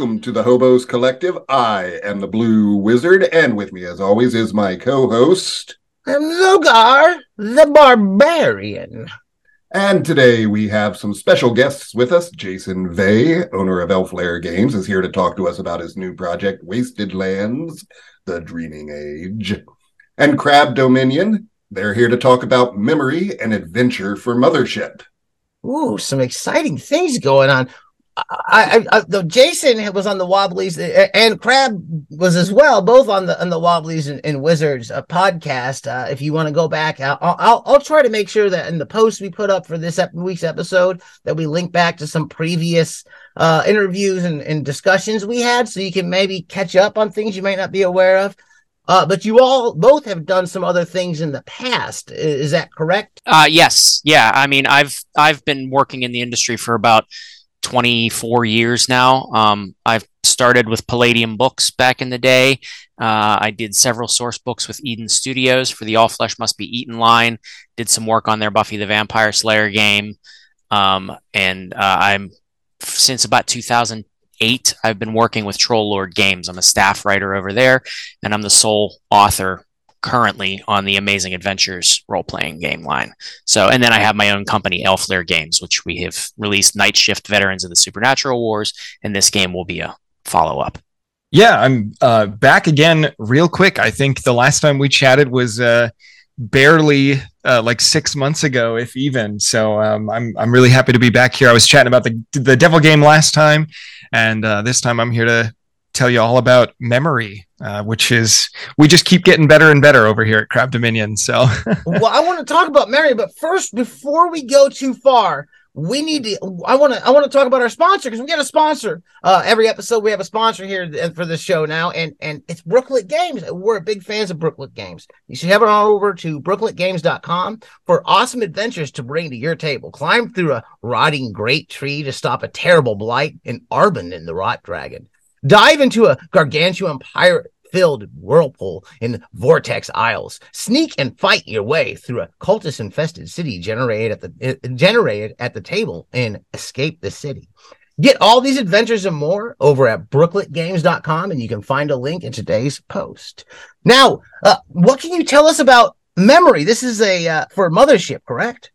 welcome to the Hobos Collective. I am the Blue Wizard, and with me, as always, is my co host. Logar, the Barbarian. And today we have some special guests with us. Jason Vey, owner of Elf Lair Games, is here to talk to us about his new project, Wasted Lands, The Dreaming Age. And Crab Dominion, they're here to talk about memory and adventure for Mothership. Ooh, some exciting things going on. I, I, I Jason was on the Wobblies and Crab was as well, both on the on the Wobblies and, and Wizards uh, podcast. Uh, if you want to go back, I'll, I'll, I'll try to make sure that in the post we put up for this ep- week's episode that we link back to some previous uh, interviews and, and discussions we had, so you can maybe catch up on things you might not be aware of. Uh, but you all both have done some other things in the past. Is that correct? Uh, yes. Yeah. I mean, I've I've been working in the industry for about 24 years now. Um, I've started with Palladium Books back in the day. Uh, I did several source books with Eden Studios for the All Flesh Must Be Eaten line. Did some work on their Buffy the Vampire Slayer game. Um, and uh, I'm since about 2008, I've been working with Troll Lord Games. I'm a staff writer over there, and I'm the sole author currently on the Amazing Adventures role playing game line. So, and then I have my own company, Elf Lair Games, which we have released Night Shift Veterans of the Supernatural Wars, and this game will be a follow up. Yeah, I'm uh, back again real quick. I think the last time we chatted was uh, barely uh, like six months ago, if even. So um, I'm I'm really happy to be back here. I was chatting about the the Devil game last time, and uh, this time I'm here to tell you all about memory, uh, which is we just keep getting better and better over here at Crab Dominion. So, well, I want to talk about memory, but first, before we go too far, we need to. I want to. I want to talk about our sponsor because we get a sponsor. Uh, every episode we have a sponsor here for the show now, and and it's Brooklet Games. We're big fans of Brooklet Games. You should head on over to brookletgames.com for awesome adventures to bring to your table. Climb through a rotting great tree to stop a terrible blight, and Arbon in the Rot Dragon. Dive into a gargantuan pirate filled whirlpool in Vortex Isles. Sneak and fight your way through a cultist infested city generated at the uh, generated at the table and escape the city. Get all these adventures and more over at brookletgames.com and you can find a link in today's post. Now, uh, what can you tell us about memory? This is a uh, for Mothership, correct?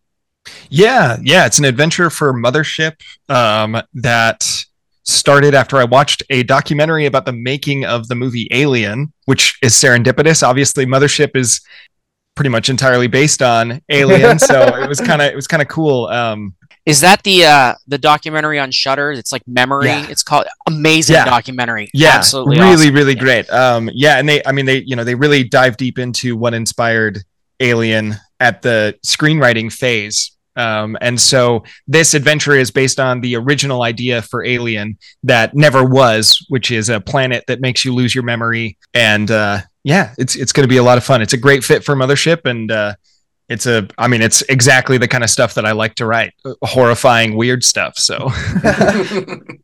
Yeah, yeah, it's an adventure for Mothership um, that started after I watched a documentary about the making of the movie Alien, which is serendipitous. Obviously, Mothership is pretty much entirely based on Alien, so it was kind of it was kind of cool. Um, is that the uh the documentary on Shudder? It's like Memory. Yeah. It's called amazing yeah. documentary. Yeah, absolutely, really, awesome. really yeah. great. Um, yeah, and they, I mean, they, you know, they really dive deep into what inspired Alien at the screenwriting phase um, and so this adventure is based on the original idea for Alien that never was, which is a planet that makes you lose your memory. And uh, yeah, it's it's going to be a lot of fun. It's a great fit for Mothership, and uh, it's a I mean, it's exactly the kind of stuff that I like to write, horrifying, weird stuff. So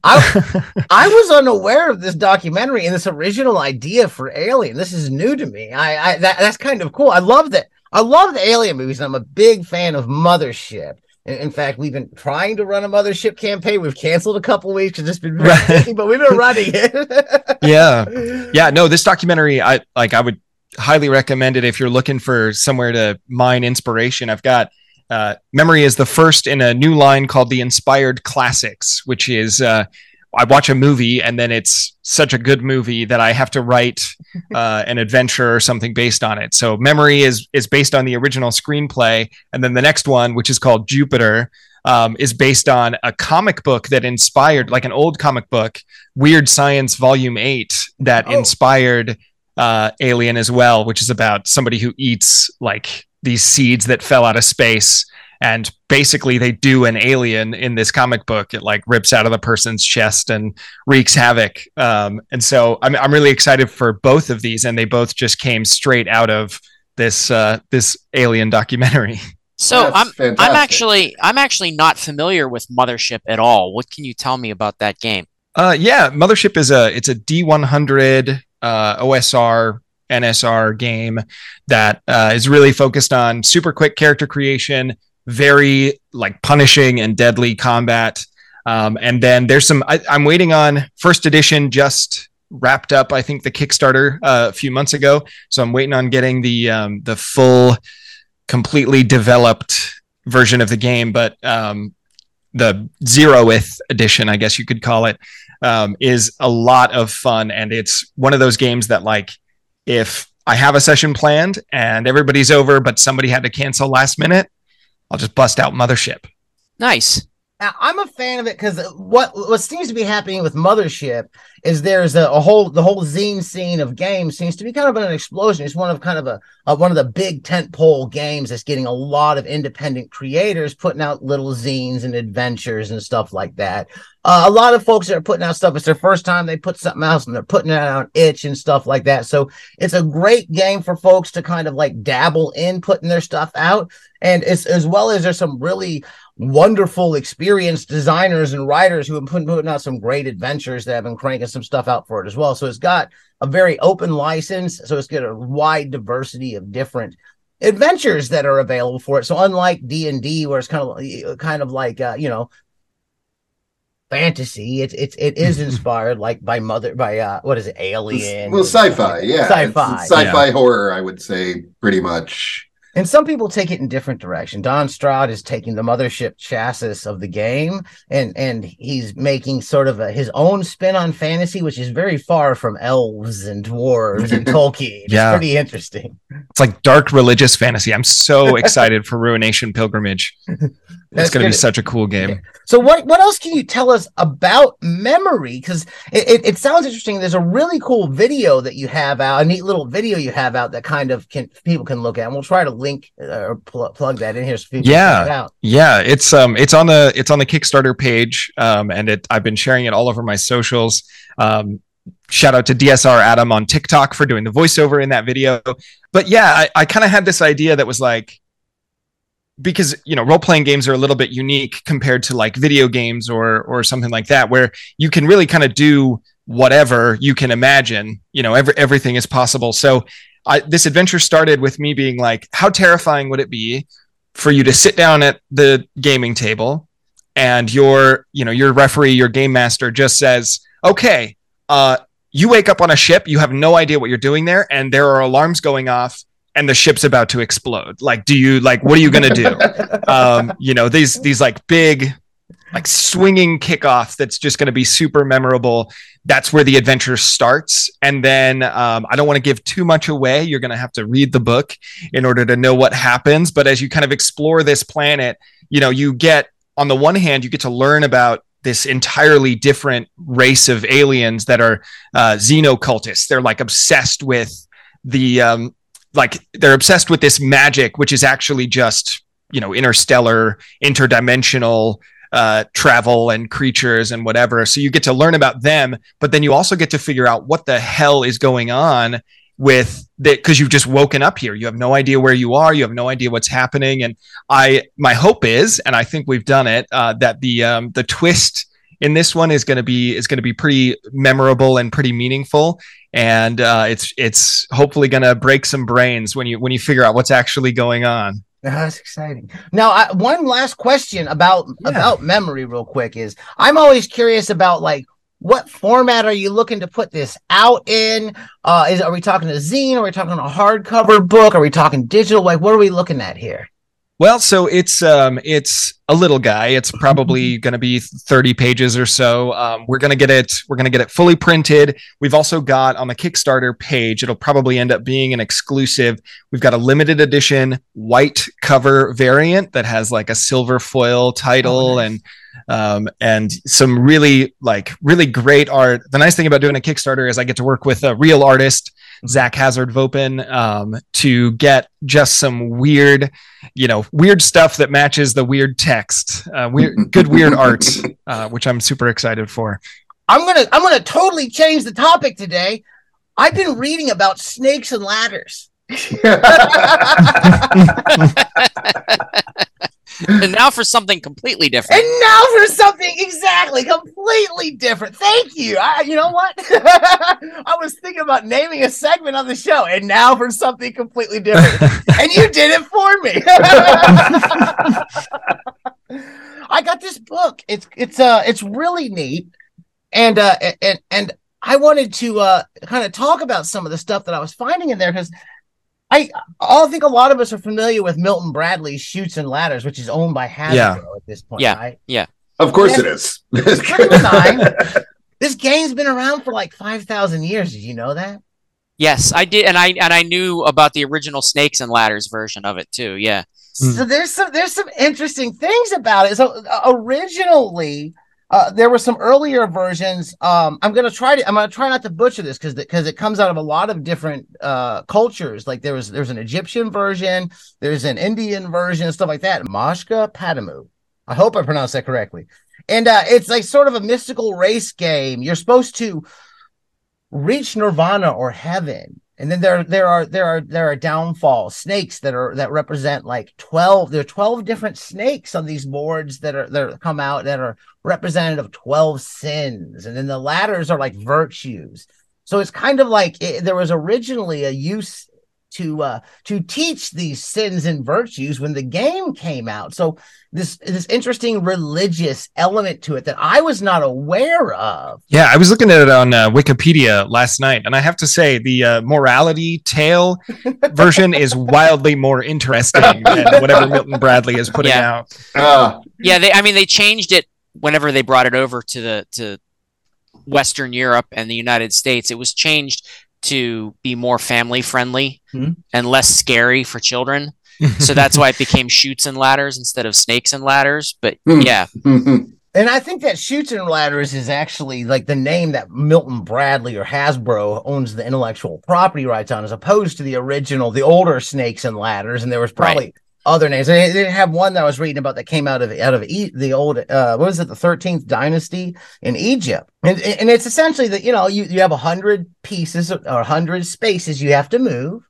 I, I was unaware of this documentary and this original idea for Alien. This is new to me. I, I that, that's kind of cool. I love that I love the Alien movies, and I'm a big fan of Mothership. In fact, we've been trying to run a mothership campaign. We've canceled a couple weeks because it's been very busy, but we've been running it. yeah, yeah. No, this documentary, I like. I would highly recommend it if you're looking for somewhere to mine inspiration. I've got uh, Memory is the first in a new line called the Inspired Classics, which is uh, I watch a movie and then it's such a good movie that I have to write uh, an adventure or something based on it. So Memory is is based on the original screenplay, and then the next one, which is called Jupiter, um, is based on a comic book that inspired, like an old comic book, Weird Science Volume Eight, that oh. inspired uh, Alien as well, which is about somebody who eats like these seeds that fell out of space and basically they do an alien in this comic book it like rips out of the person's chest and wreaks havoc um, and so I'm, I'm really excited for both of these and they both just came straight out of this uh, this alien documentary so That's I'm fantastic. I'm actually I'm actually not familiar with Mothership at all. What can you tell me about that game? Uh, yeah, Mothership is a it's a D100 uh, OSR NSR game that uh, is really focused on super quick character creation, very like punishing and deadly combat. Um, and then there's some, I, I'm waiting on first edition just wrapped up, I think the Kickstarter uh, a few months ago. So I'm waiting on getting the, um, the full, completely developed version of the game. But um, the zeroth edition, I guess you could call it, um, is a lot of fun. And it's one of those games that, like, if I have a session planned and everybody's over, but somebody had to cancel last minute, I'll just bust out Mothership. Nice. Now, I'm a fan of it because what what seems to be happening with Mothership is there's a, a, whole the whole zine scene of games seems to be kind of an explosion. It's one of kind of a, a one of the big tentpole games that's getting a lot of independent creators putting out little zines and adventures and stuff like that. Uh, a lot of folks that are putting out stuff. It's their first time they put something else and they're putting it out on itch and stuff like that. So it's a great game for folks to kind of like dabble in putting their stuff out. And as well as there's some really wonderful, experienced designers and writers who have been putting out some great adventures that have been cranking some stuff out for it as well. So it's got a very open license. So it's got a wide diversity of different adventures that are available for it. So unlike D and D, where it's kind of kind of like uh, you know fantasy. It's it's it is inspired like by mother by uh what is it Alien? Well, sci-fi, yeah, sci-fi, it's, it's sci-fi yeah. horror. I would say pretty much. And some people take it in different direction. Don Stroud is taking the mothership chassis of the game and and he's making sort of a, his own spin on fantasy, which is very far from elves and dwarves and Tolkien. It's yeah. pretty interesting. It's like dark religious fantasy. I'm so excited for Ruination Pilgrimage. It's going to be such a cool game. So what what else can you tell us about memory? Because it, it, it, sounds interesting. There's a really cool video that you have out, a neat little video you have out that kind of can people can look at, and we'll try to link uh, or pl- plug that in here so people yeah, it Yeah, it's um it's on the it's on the Kickstarter page, um and it I've been sharing it all over my socials. Um, shout out to DSR Adam on TikTok for doing the voiceover in that video. But yeah, I, I kind of had this idea that was like because you know role playing games are a little bit unique compared to like video games or or something like that where you can really kind of do whatever you can imagine you know every, everything is possible so I, this adventure started with me being like how terrifying would it be for you to sit down at the gaming table and your you know your referee your game master just says okay uh you wake up on a ship you have no idea what you're doing there and there are alarms going off and the ship's about to explode. Like do you like what are you going to do? Um you know these these like big like swinging kickoff that's just going to be super memorable. That's where the adventure starts. And then um, i don't want to give too much away. You're going to have to read the book in order to know what happens. But as you kind of explore this planet you know you get on the one hand you get to learn about this entirely different race of aliens that are uh, xenocultists. They're like obsessed with the um, like they're obsessed with this magic, which is actually just you know interstellar, interdimensional uh, travel and creatures and whatever. So you get to learn about them, but then you also get to figure out what the hell is going on with that because you've just woken up here. You have no idea where you are. You have no idea what's happening. And I, my hope is, and I think we've done it, uh, that the um, the twist in this one is going to be is going to be pretty memorable and pretty meaningful and uh, it's it's hopefully going to break some brains when you when you figure out what's actually going on that's exciting. Now, I, one last question about yeah. about memory, real quick, is I'm always curious about like what format are you looking to put this out in? Uh, is are we talking a zine? Are we talking a hardcover book? Are we talking digital? Like, what are we looking at here? Well, so it's um, it's a little guy. It's probably going to be 30 pages or so. Um, we're going to get it. We're going to get it fully printed. We've also got on the Kickstarter page. It'll probably end up being an exclusive. We've got a limited edition white cover variant that has like a silver foil title oh, nice. and um, and some really like really great art. The nice thing about doing a Kickstarter is I get to work with a real artist Zach Hazard Vaupen um, to get just some weird, you know, weird stuff that matches the weird text, uh, weird, good weird art, uh, which I'm super excited for. I'm gonna I'm gonna totally change the topic today. I've been reading about snakes and ladders. and now for something completely different. And now for something exactly completely different. Thank you. I, you know what? I was thinking about naming a segment on the show, and now for something completely different. and you did it for me. I got this book. It's it's uh it's really neat, and uh and and I wanted to uh kind of talk about some of the stuff that I was finding in there because I I think a lot of us are familiar with Milton Bradley's Chutes and Ladders, which is owned by Hasbro Yeah. at this point, Yeah. right? Yeah. Of course Yeah. it is. This game's been around for like five thousand years. Did you know that? Yes, I did, and I and I knew about the original Snakes and Ladders version of it too. Yeah. So there's some there's some interesting things about it. So uh, originally, uh, there were some earlier versions. Um, I'm gonna try to I'm gonna try not to butcher this because because it comes out of a lot of different uh, cultures. Like there was there's an Egyptian version, there's an Indian version, stuff like that. Mashka Padamu. I hope I pronounced that correctly. And uh, it's like sort of a mystical race game. You're supposed to reach nirvana or heaven and then there there are there are there are downfall snakes that are that represent like 12 there are 12 different snakes on these boards that are that come out that are representative of 12 sins. And then the ladders are like virtues. So it's kind of like it, there was originally a use to uh to teach these sins and virtues when the game came out so this this interesting religious element to it that i was not aware of Yeah, I was looking at it on uh, Wikipedia last night, and I have to say the uh, morality tale version is wildly more interesting than whatever Milton Bradley is putting Yeah. out. Ah, Yeah, they I mean they changed it whenever they brought it over to the to Western Europe and the United States. It was changed to be more family friendly Mhm. and less scary for children. So that's why it became Chutes and Ladders instead of snakes and ladders. But Hmm. yeah, And I think that Chutes and Ladders is actually like the name that Milton Bradley or Hasbro owns the intellectual property rights on, as opposed to the original, the older Snakes and Ladders. And there was probably other names. They, they have one that I was reading about that came out of out of e- the old uh, what was it, the Thirteenth Dynasty in Egypt, and and it's essentially that you know you you have a hundred pieces or a hundred spaces you have to move.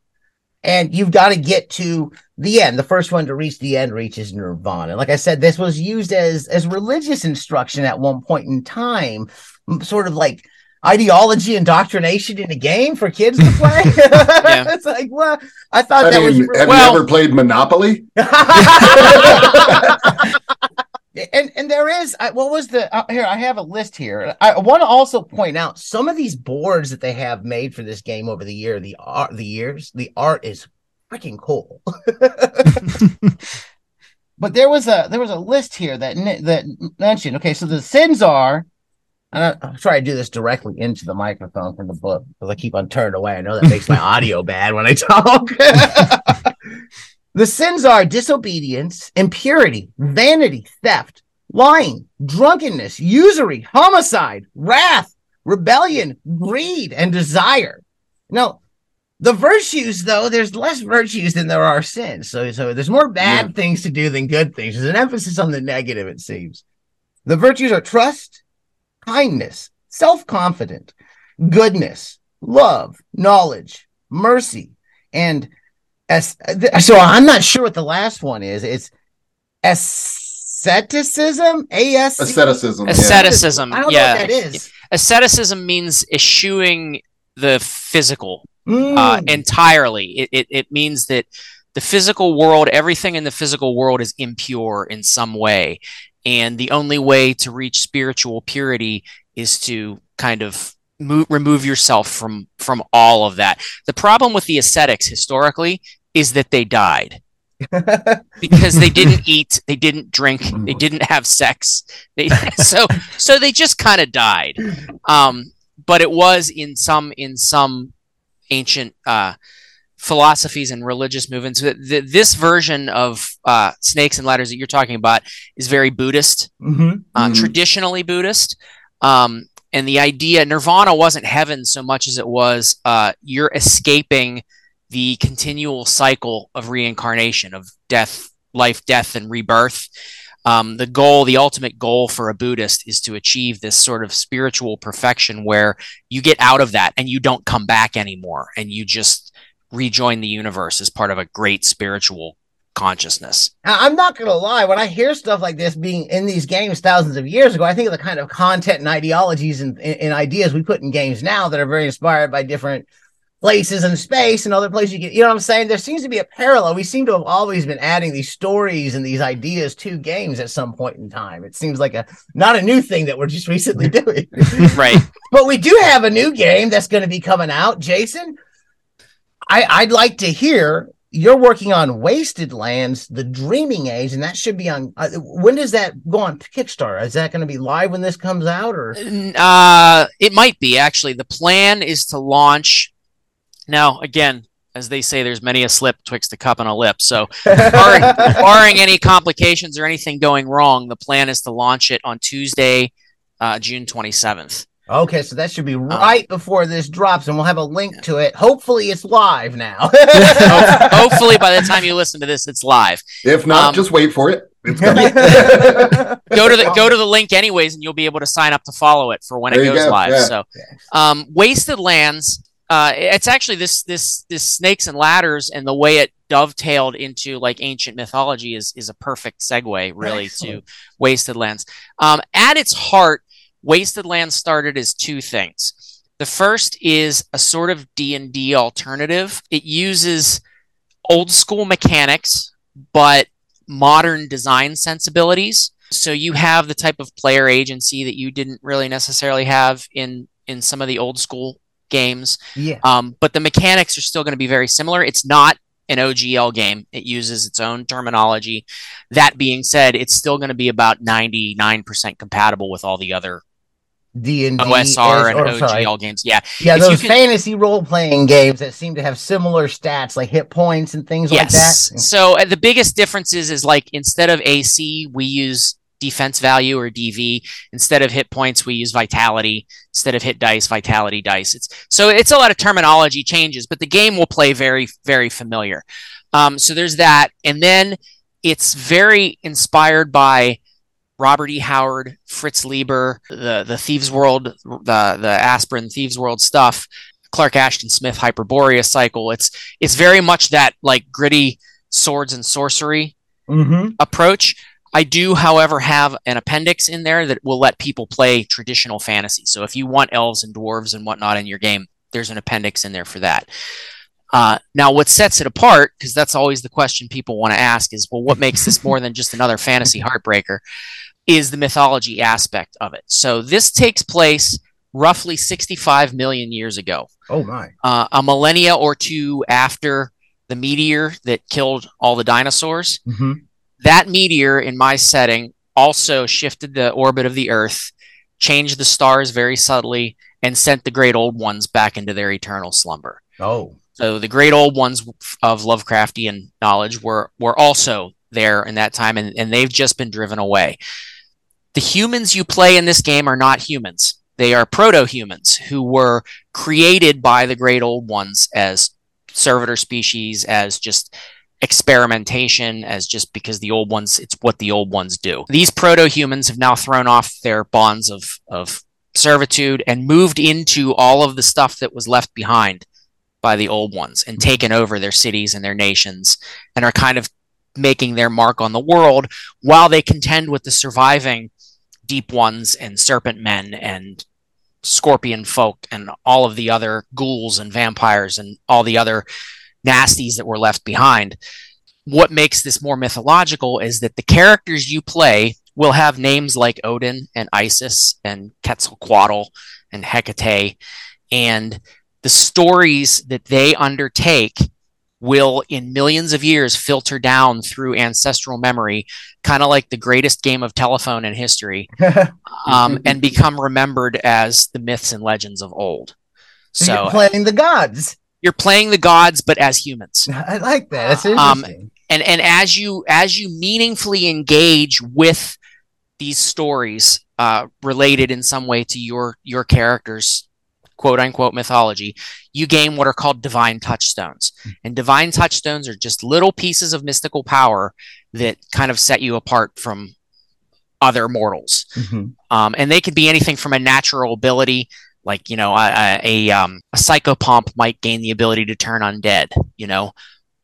And you've got to get to the end. The first one to reach the end reaches nirvana. Like I said, this was used as as religious instruction at one point in time, sort of like ideology indoctrination in a game for kids to play. it's like, well, I thought I that was mean, really- have well- you ever played Monopoly? and and there is what was the uh, here I have a list here. I want to also point out some of these boards that they have made for this game over the year, the art, the years, the art is freaking cool. but there was a there was a list here that that mentioned. Okay, so the sins are. And I, I'll try to do this directly into the microphone from the book because I keep on turning away. I know that makes my audio bad when I talk. the sins are disobedience, impurity, vanity, theft, lying, drunkenness, usury, homicide, wrath, rebellion, greed, and desire. Now, the virtues, though, there's less virtues than there are sins. So, so there's more bad things to do than good things. There's an emphasis on the negative, it seems. The virtues are trust, kindness, self confident, goodness, love, knowledge, mercy, and as so I'm not sure what the last one is. It's asceticism, A S Asceticism. yeah. asceticism. I don't yeah, know what that is. asceticism means eschewing the physical uh, Mm. entirely. It, it it means that the physical world, everything in the physical world, is impure in some way, and the only way to reach spiritual purity is to kind of move, remove yourself from from all of that. The problem with the ascetics historically is that they died because they didn't eat, they didn't drink, they didn't have sex. They, so so they just kind of died. Um, but it was in some in some ancient uh, philosophies and religious movements. Th- th- this version of uh, snakes and ladders that you're talking about is very Buddhist, Mhm. uh, Mhm. traditionally Buddhist. Um, and the idea, nirvana wasn't heaven so much as it was uh, you're escaping the continual cycle of reincarnation, of death, life, death, and rebirth. Um, the goal, the ultimate goal for a Buddhist is to achieve this sort of spiritual perfection where you get out of that and you don't come back anymore and you just rejoin the universe as part of a great spiritual consciousness. I'm not gonna lie. When I hear stuff like this being in these games thousands of years ago, I think of the kind of content and ideologies and, and, and ideas we put in games now that are very inspired by different places in space and other places you get, you know what I'm saying? There seems to be a parallel. We seem to have always been adding these stories and these ideas to games at some point in time. It seems like a not a new thing that we're just recently doing. right. but we do have a new game that's going to be coming out. Jason, I, I'd like to hear you're working on Wasted Lands, The Dreaming Age, and that should be on. Uh, when does that go on Kickstarter? Is that going to be live when this comes out, or? Uh, it might be actually. The plan is to launch. Now, again, as they say, there's many a slip twixt a cup and a lip. So, barring, barring any complications or anything going wrong, the plan is to launch it on Tuesday, uh, June 27th. Okay, so that should be right before this drops, and we'll have a link to it. Hopefully, it's live now. Hopefully, by the time you listen to this, it's live. If not, um, just wait for it. It's coming. go to the go to the link anyways, and you'll be able to sign up to follow it for when there it goes go. live. Yeah. So, um, Wasted Lands. Uh, it's actually this this this snakes and ladders and the way it dovetailed into like ancient mythology is is a perfect segue really Excellent. to Wasted Lands. Um, at its heart, Wasted Land started as two things. The first is a sort of D&D alternative. It uses old school mechanics but modern design sensibilities. So you have the type of player agency that you didn't really necessarily have in in some of the old school games. Yeah. Um, but the mechanics are still going to be very similar. It's not an OGL game. It uses its own terminology. That being said, it's still going to be about 99% compatible with all the other D and OSR and OGL sorry. games. Yeah, yeah, if those can, fantasy role playing games that seem to have similar stats like hit points and things yes. like that. So uh, the biggest difference is is like instead of AC, we use defense value or DV. Instead of hit points, we use vitality. Instead of hit dice, vitality dice. It's so it's a lot of terminology changes, but the game will play very very familiar. Um, so there's that, and then it's very inspired by Robert E. Howard, Fritz Leiber, the the Thieves World, the the Asprin Thieves World stuff, Clark Ashton Smith Hyperborea cycle. It's it's very much that like gritty swords and sorcery mm-hmm. approach. I do, however, have an appendix in there that will let people play traditional fantasy. So if you want elves and dwarves and whatnot in your game, there's an appendix in there for that. Uh, now, what sets it apart, because that's always the question people want to ask, is well, what makes this more than just another fantasy heartbreaker? Is the mythology aspect of it. So this takes place roughly 65 million years ago. Oh my. Uh, a millennia or two after the meteor that killed all the dinosaurs. Mm-hmm. That meteor in my setting also shifted the orbit of the Earth, changed the stars very subtly, and sent the great old ones back into their eternal slumber. Oh. So the great old ones of Lovecraftian knowledge were were also there in that time, and, and they've just been driven away the humans you play in this game are not humans. They are proto humans who were created by the great old ones as servitor species, as just experimentation, as just because the old ones, it's what the old ones do. These proto humans have now thrown off their bonds of, of servitude and moved into all of the stuff that was left behind by the old ones and taken over their cities and their nations and are kind of making their mark on the world while they contend with the surviving deep ones and serpent men and scorpion folk and all of the other ghouls and vampires and all the other nasties that were left behind. What makes this more mythological is that the characters you play will have names like Odin and Isis and Quetzalcoatl and Hecate, and the stories that they undertake will in millions of years filter down through ancestral memory kind of like the greatest game of telephone in history um, and become remembered as the myths and legends of old. So, so you're playing the gods. you're playing the gods but as humans. I like that. That's um, interesting. um, and and as you as you meaningfully engage with these stories uh, related in some way to your your characters quote unquote mythology, you gain what are called divine touchstones. Hmm. And divine touchstones are just little pieces of mystical power that kind of set you apart from other mortals. Mm-hmm. Um, and they could be anything from a natural ability, like, you know, a, a, um, a psychopomp might gain the ability to turn undead, you know,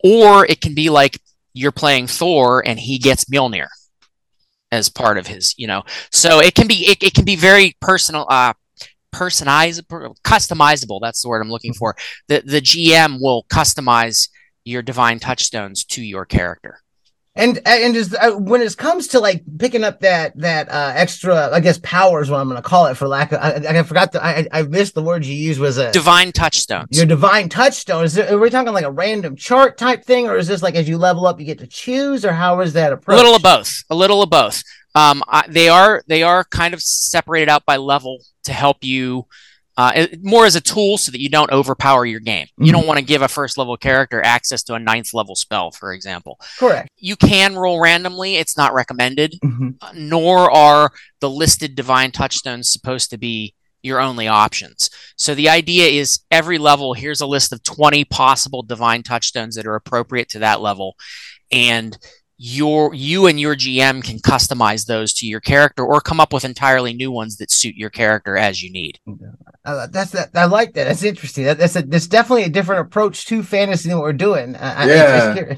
or it can be like you're playing Thor and he gets Mjolnir as part of his, you know, so it can be, it, it can be very personal, uh, personizable, customizable. That's the word I'm looking for. The the GM will customize your divine touchstones to your character. And and is uh, when it comes to like picking up that that uh, extra, I guess power is what I'm going to call it for lack of. I, I forgot the I, I missed the word you used was a divine touchstones. Your divine touchstone is. It, are we talking like a random chart type thing, or is this like as you level up you get to choose, or how is that approach? A little of both. A little of both. Um, I, they are they are kind of separated out by level to help you uh, more as a tool so that you don't overpower your game. Mm-hmm. You don't want to give a first level character access to a ninth level spell, for example. Correct. You can roll randomly. It's not recommended, mm-hmm. uh, nor are the listed divine touchstones supposed to be your only options. So the idea is every level, here's a list of 20 possible divine touchstones that are appropriate to that level. And your you and your GM can customize those to your character or come up with entirely new ones that suit your character as you need. Uh, that's that. I like that. That's interesting. That, that's a, that's definitely a different approach to fantasy than what we're doing. I, yeah. I'm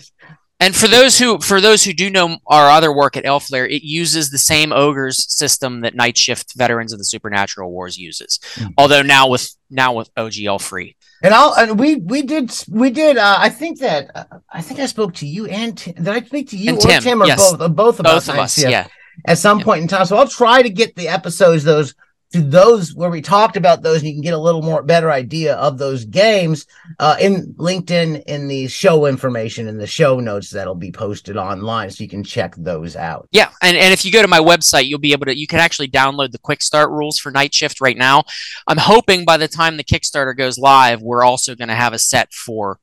and for those who for those who do know our other work at Elflair, it uses the same ogres system that Night Shift Veterans of the Supernatural Wars uses, mm-hmm. although now with now with OGL free. And I'll and we we did we did uh, I think that uh, I think I spoke to you and Tim. Did I speak to you and or Tim, Tim or yes. both? Uh, both about both of us, yeah. At some yeah. point in time, so I'll try to get the episodes those to those where we talked about those and you can get a little more better idea of those games uh, in LinkedIn in the show information in the show notes that'll be posted online so you can check those out. Yeah, and, and if you go to my website, you'll be able to you can actually download the quick start rules for Night Shift right now. I'm hoping by the time the Kickstarter goes live, we're also going to have a set for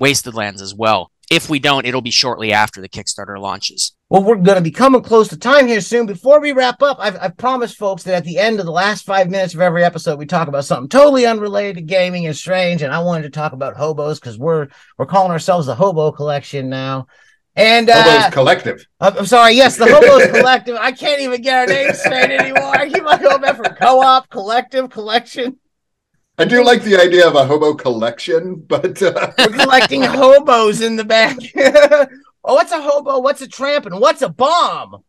Wasted Lands as well. If we don't, it'll be shortly after the Kickstarter launches. Well, we're going to be coming close to time here soon. Before we wrap up, I've, I've, promised folks that at the end of the last five minutes of every episode, we talk about something totally unrelated to gaming and strange. And I wanted to talk about hobos because we're we're calling ourselves the Hobo Collection now. And uh, Hobos Collective. I'm sorry. Yes, the Hobos Collective. I can't even get our name straight anymore. I keep on going back from co-op, collective, collection. I do like the idea of a hobo collection, but uh... collecting hobos in the back. oh, what's a hobo? What's a tramp? And what's a bomb?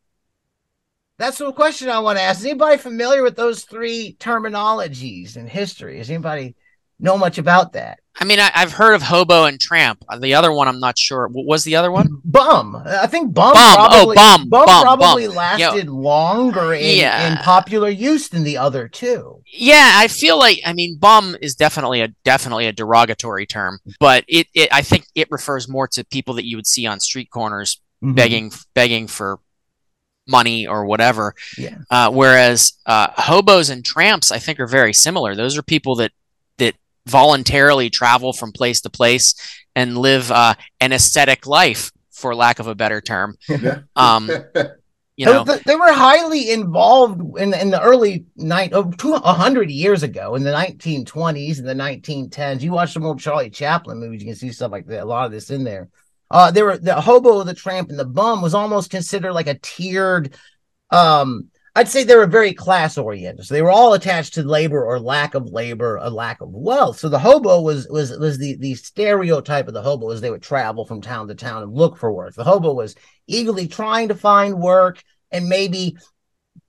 That's the question I want to ask. Is anybody familiar with those three terminologies in history? Is anybody know much about that? I mean, I, have heard of hobo and tramp. The other one, I'm not sure. What was the other one? Bum. I think bum. Bum. Oh, probably, oh, bum. Bum, bum probably bum. lasted Yo. longer in, yeah. in popular use than the other two. Yeah, I feel like I mean, bum is definitely a definitely a derogatory term, but it, it I think it refers more to people that you would see on street corners mm-hmm. begging begging for money or whatever. Yeah. Uh, whereas uh, hobos and tramps, I think, are very similar. Those are people that voluntarily travel from place to place and live uh, an ascetic life, for lack of a better term. um, you know, they were highly involved in in the early night of oh, hundred years ago in the 1920s and the 1910s. You watch some old Charlie Chaplin movies, you can see stuff like that. A lot of this in there. Uh, there were the hobo, the tramp, and the bum was almost considered like a tiered um I'd say they were very class oriented. So they were all attached to labor or lack of labor, a lack of wealth. So the hobo was was was the the stereotype of the hobo as they would travel from town to town and look for work. The hobo was eagerly trying to find work and maybe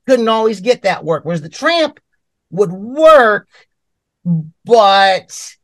couldn't always get that work. Whereas the tramp would work, but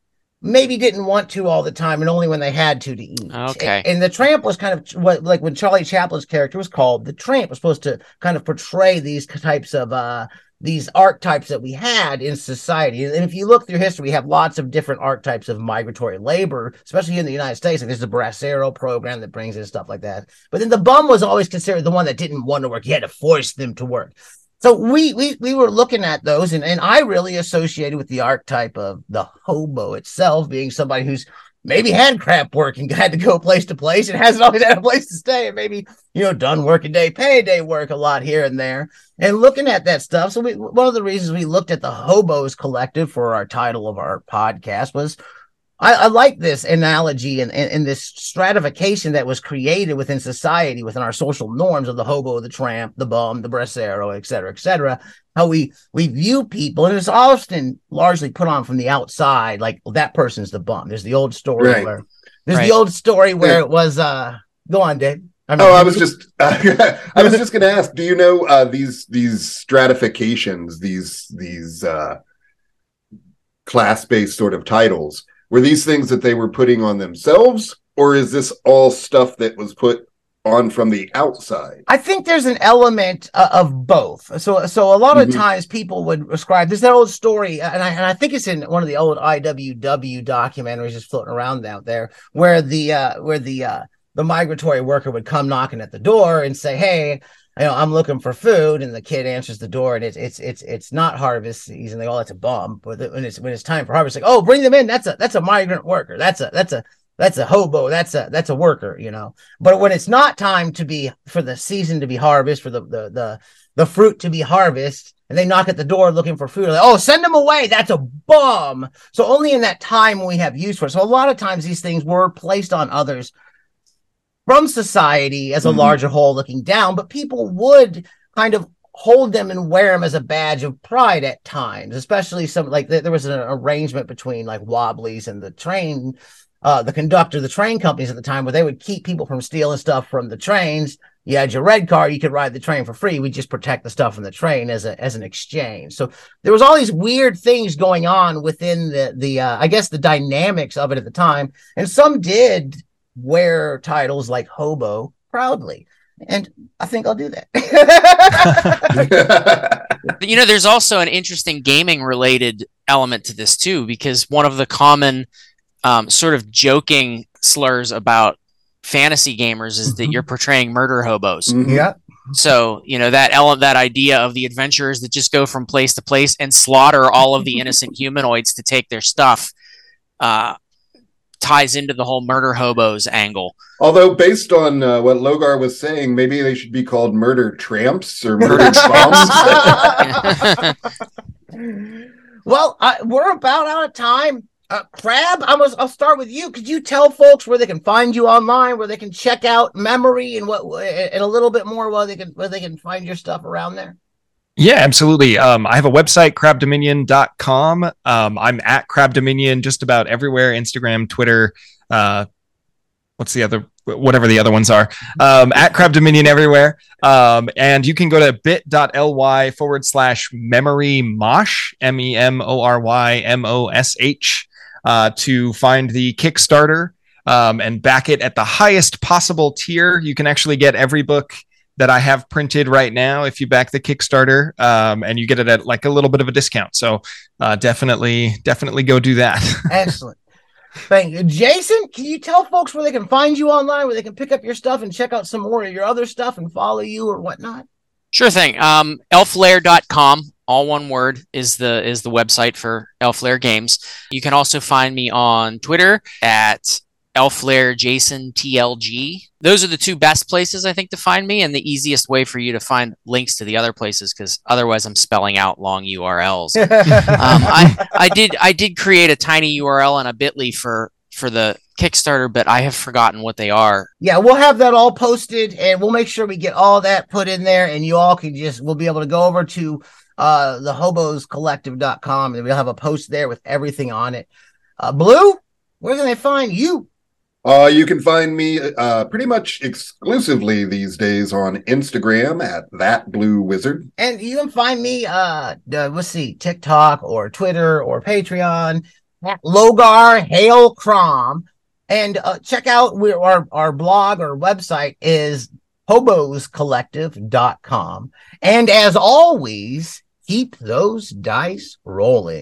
maybe didn't want to all the time and only when they had to to eat. Okay. And, and, the tramp was kind of what like when Charlie Chaplin's character was called the tramp was supposed to kind of portray these types of uh these archetypes that we had in society. And if you look through history, we have lots of different archetypes of migratory labor, especially in the United States. Like there's the Bracero program that brings in stuff like that. But then the bum was always considered the one that didn't want to work. You had to force them to work. So we we we were looking at those, and, and I really associated with the archetype of the hobo itself being somebody who's maybe had crap work and had to go place to place and hasn't always had a place to stay, and maybe you know done working day, payday work a lot here and there, and looking at that stuff. So we, one of the reasons we looked at the hobos collective for our title of our podcast was I, I, like this analogy and, and, and, this stratification that was created within society, within our social norms of the hobo, the tramp, the bum, the bracero, et cetera, et cetera. How we we view people, and it's often largely put on from the outside, like well, that person's the bum. There's the old story right. where there's right. the old story where yeah. it was. uh Go on, Dave. I mean, oh, I was just uh, I was just going to ask. Do you know uh, these these stratifications, these these uh, class-based sort of titles. Were these things that they were putting on themselves, or is this all stuff that was put on from the outside? I think there's an element uh, of both. So, so a lot of Mhm. times people would ascribe there's that old story, and I, and I think it's in one of the old IWW documentaries just floating around out there, where the uh, where the uh, the migratory worker would come knocking at the door and say, "Hey." You know, I'm looking for food, and the kid answers the door, and it's it's it's it's not harvest season. They oh, that's a bum. But when it's when it's time for harvest, like, oh, bring them in. That's a that's a migrant worker. That's a that's a that's a hobo. That's a that's a worker. You know, but when it's not time to be for the season to be harvest, for the the the, the fruit to be harvest, and they knock at the door looking for food, like, oh, send them away. That's a bum. So only in that time we have use for it. So a lot of times these things were placed on others from society as a Mhm. larger whole looking down, but people would kind of hold them and wear them as a badge of pride at times, especially some like there there was an arrangement between like Wobblies and the train uh, the conductor, the train companies at the time, where they would keep people from stealing stuff from the trains. You had your red car, you could ride the train for free. We just protect the stuff from the train as a as an exchange. So there was all these weird things going on within the the uh, I guess the dynamics of it at the time, and some did wear titles like hobo proudly, and I think I'll do that. you know there's also an interesting gaming related element to this too because one of the common um, sort of joking slurs about fantasy gamers is that Mhm. you're portraying murder hobos Mhm. yeah, so you know that element that idea of the adventurers that just go from place to place and slaughter all of the innocent humanoids to take their stuff uh, ties into the whole murder hobos angle Although, based on uh, what Logar was saying, maybe they should be called murder tramps or murder bums. well, uh, we're about out of time. Uh, Crab, I'm gonna, I'll start with you. Could you tell folks where they can find you online, where they can check out memory and what, and a little bit more where they can where they can find your stuff around there? Yeah, absolutely. Um, I have a website, crabdominion.com. Um, I'm at Crab Dominion just about everywhere Instagram, Twitter. Uh, what's the other, whatever the other ones are, um, at Crab Dominion everywhere. Um, and you can go to bit.ly forward slash memory mosh, M E M O R Y M O S H, uh, to find the Kickstarter um, and back it at the highest possible tier. You can actually get every book that I have printed right now if you back the Kickstarter, um, and you get it at like a little bit of a discount. So uh, definitely, definitely go do that. Excellent. Thank you. Jason, can you tell folks where they can find you online, where they can pick up your stuff and check out some more of your other stuff and follow you or whatnot? Sure thing. Um, elflair.com, all one word, is the is the website for Elflair Games. You can also find me on Twitter at Elflair Jason TLG. Those are the two best places I think to find me, and the easiest way for you to find links to the other places, because otherwise I'm spelling out long URLs. um, I, I did I did create a tiny URL and a Bitly for for the Kickstarter, but I have forgotten what they are. yeah, we'll have that all posted and we'll make sure we get all that put in there and you all can just we'll be able to go over to uh the hoboscollective.com and we'll have a post there with everything on it. Uh Blue, where can they find you? Uh, you can find me uh, pretty much exclusively these days on Instagram at that blue wizard. And you can find me uh, uh let's see, TikTok or Twitter or Patreon at Logar Hail Crom. And uh, check out we our our blog or website is hoboscollective.com. And as always, keep those dice rolling.